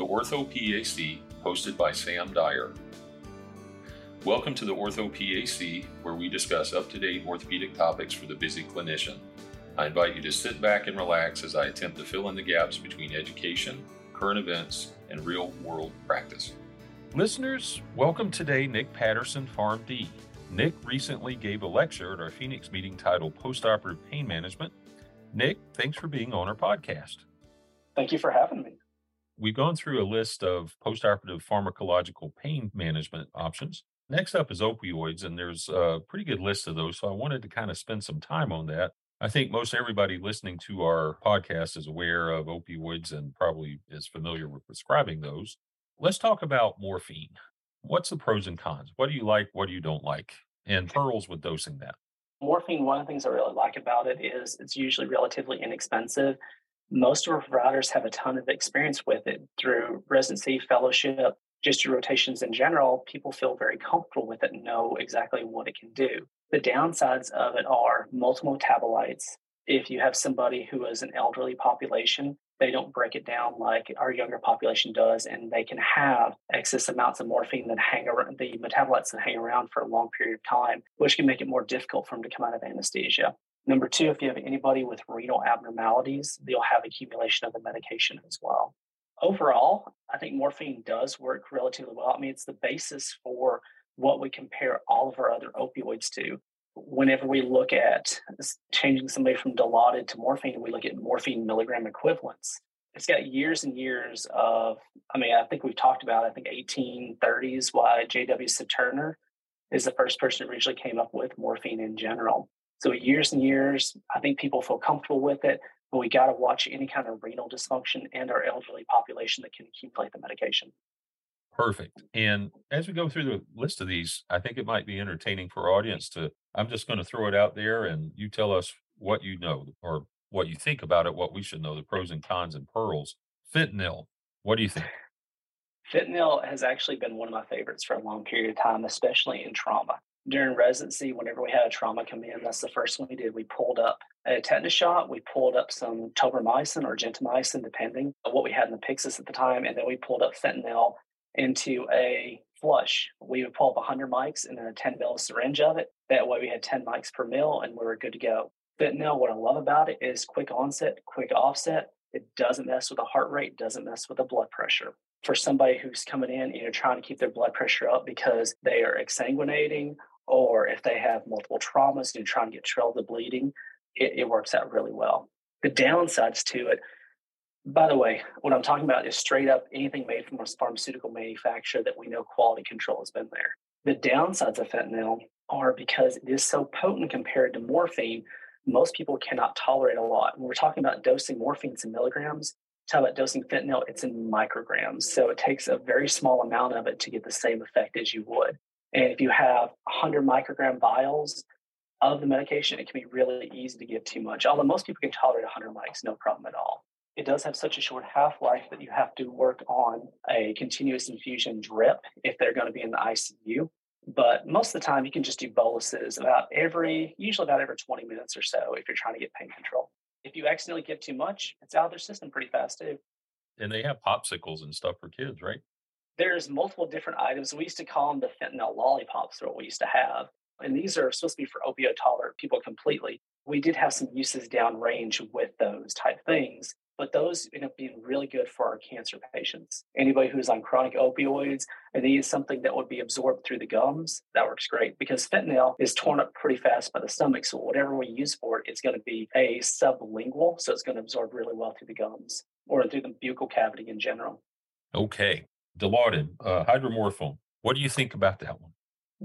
the Ortho PAC, hosted by Sam Dyer. Welcome to the Ortho PAC, where we discuss up to date orthopedic topics for the busy clinician. I invite you to sit back and relax as I attempt to fill in the gaps between education, current events, and real world practice. Listeners, welcome today Nick Patterson, PharmD. Nick recently gave a lecture at our Phoenix meeting titled Postoperative Pain Management. Nick, thanks for being on our podcast. Thank you for having me. We've gone through a list of postoperative pharmacological pain management options. Next up is opioids, and there's a pretty good list of those. So I wanted to kind of spend some time on that. I think most everybody listening to our podcast is aware of opioids and probably is familiar with prescribing those. Let's talk about morphine. What's the pros and cons? What do you like? What do you don't like? And pearls with dosing that. Morphine, one of the things I really like about it is it's usually relatively inexpensive most of our providers have a ton of experience with it through residency, fellowship, just your rotations in general. People feel very comfortable with it and know exactly what it can do. The downsides of it are multiple metabolites. If you have somebody who is an elderly population, they don't break it down like our younger population does, and they can have excess amounts of morphine that hang around the metabolites that hang around for a long period of time, which can make it more difficult for them to come out of anesthesia. Number two, if you have anybody with renal abnormalities, they'll have accumulation of the medication as well. Overall, I think morphine does work relatively well. I mean, it's the basis for what we compare all of our other opioids to. Whenever we look at changing somebody from Dilaudid to morphine, we look at morphine milligram equivalents. It's got years and years of, I mean, I think we've talked about, I think 1830s, why J.W. Sertürner is the first person who originally came up with morphine in general. So years and years, I think people feel comfortable with it, but we got to watch any kind of renal dysfunction and our elderly population that can accumulate the medication. Perfect. And as we go through the list of these, I think it might be entertaining for our audience to, I'm just going to throw it out there and you tell us what you know or what you think about it, what we should know, the pros and cons and pearls. Fentanyl, what do you think? Fentanyl has actually been one of my favorites for a long period of time, especially in trauma during residency, whenever we had a trauma come in, that's the first one we did. We pulled up a tetanus shot, we pulled up some tobramycin or gentamicin, depending on what we had in the Pyxis at the time, and then we pulled up fentanyl into a flush. We would pull up 100 mics and then a 10 mil syringe of it. That way we had 10 mics per mil and we were good to go. Fentanyl, what I love about it is quick onset, quick offset. It doesn't mess with the heart rate, doesn't mess with the blood pressure for somebody who's coming in, you know, trying to keep their blood pressure up because they are exsanguinating or if they have multiple traumas and you're trying to get trail the bleeding, it, it works out really well. The downsides to it, by the way, what I'm talking about is straight up anything made from a pharmaceutical manufacturer that we know quality control has been there. The downsides of fentanyl are because it is so potent compared to morphine, most people cannot tolerate a lot. When we're talking about dosing morphine, it's in milligrams. Talk about dosing fentanyl, it's in micrograms. So it takes a very small amount of it to get the same effect as you would. And if you have 100 microgram vials of the medication, it can be really easy to give too much. Although most people can tolerate 100 mics, no problem at all. It does have such a short half life that you have to work on a continuous infusion drip if they're going to be in the ICU. But most of the time, you can just do boluses about every, usually about every 20 minutes or so if you're trying to get pain control. If you accidentally give too much, it's out of their system pretty fast too. And they have popsicles and stuff for kids, right? There's multiple different items. We used to call them the fentanyl lollipops, what we used to have. And these are supposed to be for opioid tolerant people completely. We did have some uses downrange with those type things, but those end up being really good for our cancer patients. Anybody who's on chronic opioids and needs something that would be absorbed through the gums, that works great because fentanyl is torn up pretty fast by the stomach. So whatever we use for it is going to be a sublingual, so it's going to absorb really well through the gums or through the buccal cavity in general. Okay. Dilaudid, uh, hydromorphone. What do you think about that one?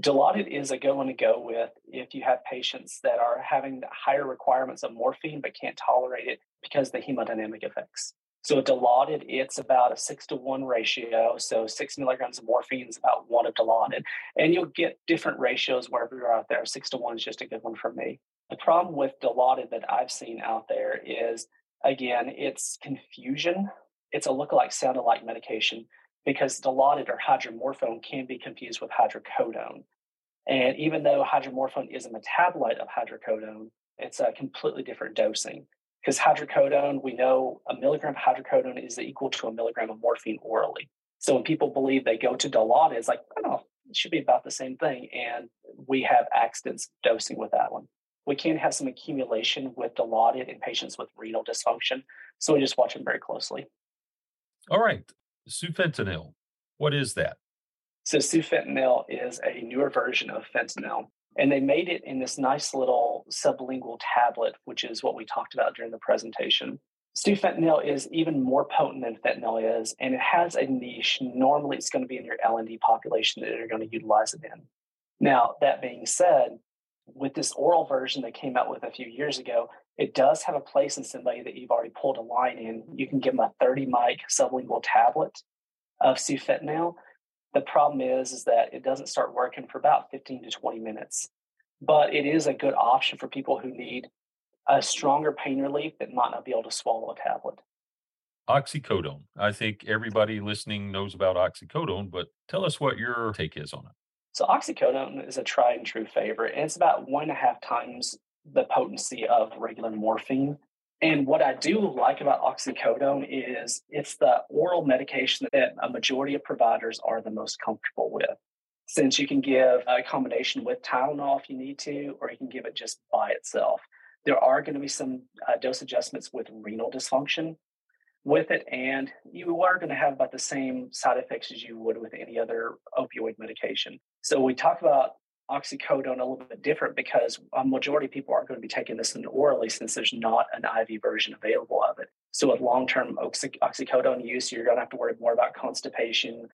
Dilaudid is a good one to go with if you have patients that are having higher requirements of morphine but can't tolerate it because of the hemodynamic effects. So Dilaudid, it's about a six to one ratio. So six milligrams of morphine is about one of Dilaudid. And you'll get different ratios wherever you're out there. Six to one is just a good one for me. The problem with Dilaudid that I've seen out there is, again, it's confusion. It's a look-alike, sound-alike medication because Dilaudid or hydromorphone can be confused with hydrocodone. And even though hydromorphone is a metabolite of hydrocodone, it's a completely different dosing. because hydrocodone, we know a milligram of hydrocodone is equal to a milligram of morphine orally. So when people believe they go to Dilaudid, it's like, oh, it should be about the same thing. And we have accidents dosing with that one. We can have some accumulation with Dilaudid in patients with renal dysfunction. So we just watch them very closely. All right. Sufentanil, what is that? So sufentanil is a newer version of fentanyl. And they made it in this nice little sublingual tablet, which is what we talked about during the presentation. Sufentanil is even more potent than fentanyl is, and it has a niche. Normally, it's going to be in your L&D population that you're going to utilize it in. Now, that being said, with this oral version that came out with a few years ago, it does have a place in somebody that you've already pulled a line in. You can give them a 30 mic sublingual tablet of sufentanil. The problem is, is that it doesn't start working for about 15 to 20 minutes. But it is a good option for people who need a stronger pain relief that might not be able to swallow a tablet. Oxycodone. I think everybody listening knows about oxycodone, but tell us what your take is on it. So, oxycodone is a tried and true favorite, and it's about one and a half times the potency of regular morphine. And what I do like about oxycodone is it's the oral medication that a majority of providers are the most comfortable with. Since you can give a combination with Tylenol if you need to, or you can give it just by itself. There are going to be some uh, dose adjustments with renal dysfunction with it, and you are going to have about the same side effects as you would with any other opioid medication. So we talk about oxycodone a little bit different because a majority of people aren't going to be taking this in orally since there's not an IV version available of it. So with long-term oxy- oxycodone use, you're going to have to worry more about constipation.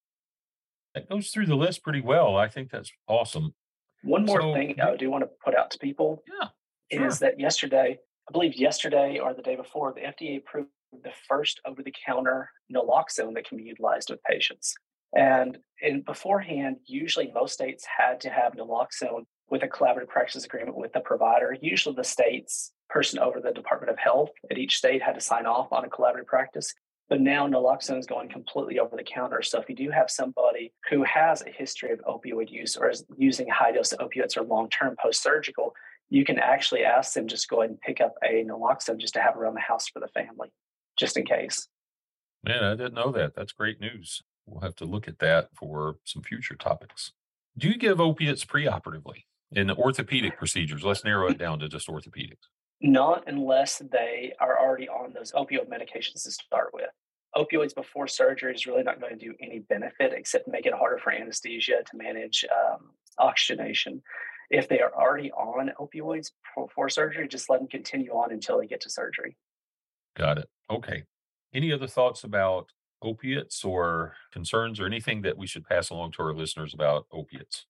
That goes through the list pretty well. I think that's awesome. One more so, thing I do want to put out to people yeah, sure. is that yesterday, I believe yesterday or the day before, the FDA approved the first over-the-counter naloxone that can be utilized with patients. And beforehand, usually most states had to have naloxone with a collaborative practice agreement with the provider. Usually the state's person over the Department of Health at each state had to sign off on a collaborative practice. But now naloxone is going completely over the counter. So if you do have somebody who has a history of opioid use or is using high dose opioids or long term post surgical, you can actually ask them just go ahead and pick up a naloxone just to have around the house for the family, just in case. Man, I didn't know that. That's great news. We'll have to look at that for some future topics. Do you give opiates preoperatively in orthopedic procedures? Let's narrow it down to just orthopedics. Not unless they are already on those opioid medications to start with. Opioids before surgery is really not going to do any benefit except make it harder for anesthesia to manage um, oxygenation. If they are already on opioids before surgery, just let them continue on until they get to surgery. Got it. Okay. Any other thoughts about opiates or concerns or anything that we should pass along to our listeners about opiates?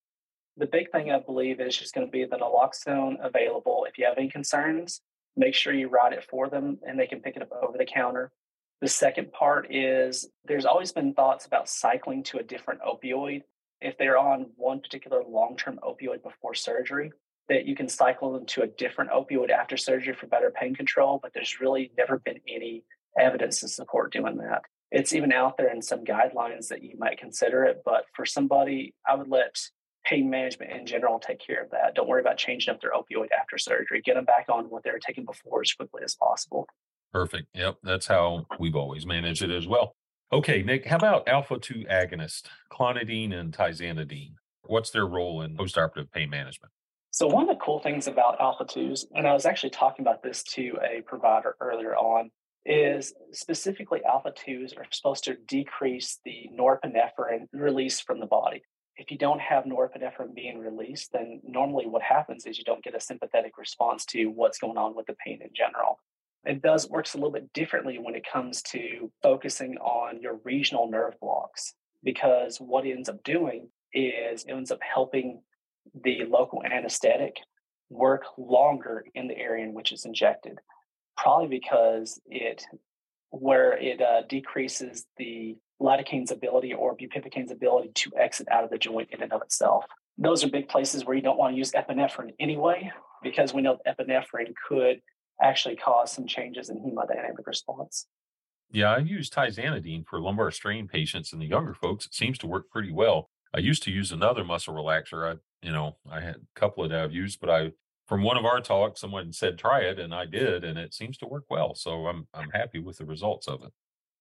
The big thing I believe is just going to be the naloxone available. If you have any concerns, make sure you write it for them and they can pick it up over the counter. The second part is there's always been thoughts about cycling to a different opioid. If they're on one particular long term opioid before surgery, that you can cycle them to a different opioid after surgery for better pain control, but there's really never been any evidence to support doing that it's even out there in some guidelines that you might consider it. But for somebody, I would let pain management in general take care of that. Don't worry about changing up their opioid after surgery. Get them back on what they were taking before as quickly as possible. Perfect. Yep. That's how we've always managed it as well. Okay, Nick, how about alpha 2 agonist, clonidine and tizanidine? What's their role in postoperative pain management? So, one of the cool things about alpha 2s, and I was actually talking about this to a provider earlier on, is specifically alpha 2s are supposed to decrease the norepinephrine release from the body. If you don't have norepinephrine being released, then normally what happens is you don't get a sympathetic response to what's going on with the pain in general. It does works a little bit differently when it comes to focusing on your regional nerve blocks because what it ends up doing is it ends up helping the local anesthetic work longer in the area in which it's injected probably because it where it uh, decreases the lidocaine's ability or bupivacaine's ability to exit out of the joint in and of itself. Those are big places where you don't want to use epinephrine anyway, because we know epinephrine could actually cause some changes in hemodynamic response. Yeah, I use tizanidine for lumbar strain patients and the younger folks. It seems to work pretty well. I used to use another muscle relaxer. I, you know, I had a couple of that I've used, but I from one of our talks, someone said try it, and I did, and it seems to work well. So I'm I'm happy with the results of it.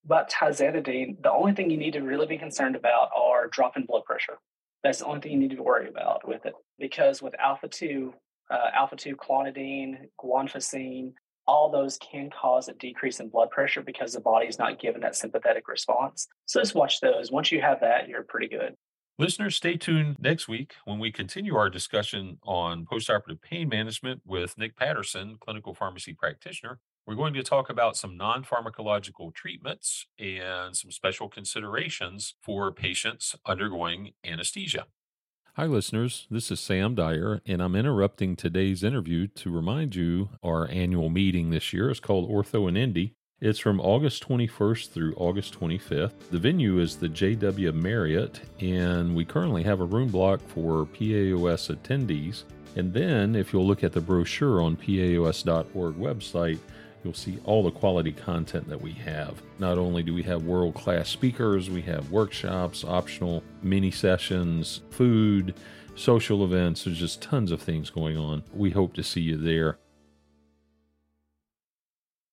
But tizanidine, the only thing you need to really be concerned about are drop in blood pressure. That's the only thing you need to worry about with it, because with alpha two, uh, alpha two clonidine, guanfacine, all those can cause a decrease in blood pressure because the body is not given that sympathetic response. So just watch those. Once you have that, you're pretty good. Listeners, stay tuned next week when we continue our discussion on postoperative pain management with Nick Patterson, clinical pharmacy practitioner. We're going to talk about some non pharmacological treatments and some special considerations for patients undergoing anesthesia. Hi, listeners. This is Sam Dyer, and I'm interrupting today's interview to remind you our annual meeting this year is called Ortho in Indy. It's from August 21st through August 25th. The venue is the JW Marriott, and we currently have a room block for PAOS attendees. And then, if you'll look at the brochure on PAOS.org website, you'll see all the quality content that we have. Not only do we have world class speakers, we have workshops, optional mini sessions, food, social events. There's just tons of things going on. We hope to see you there.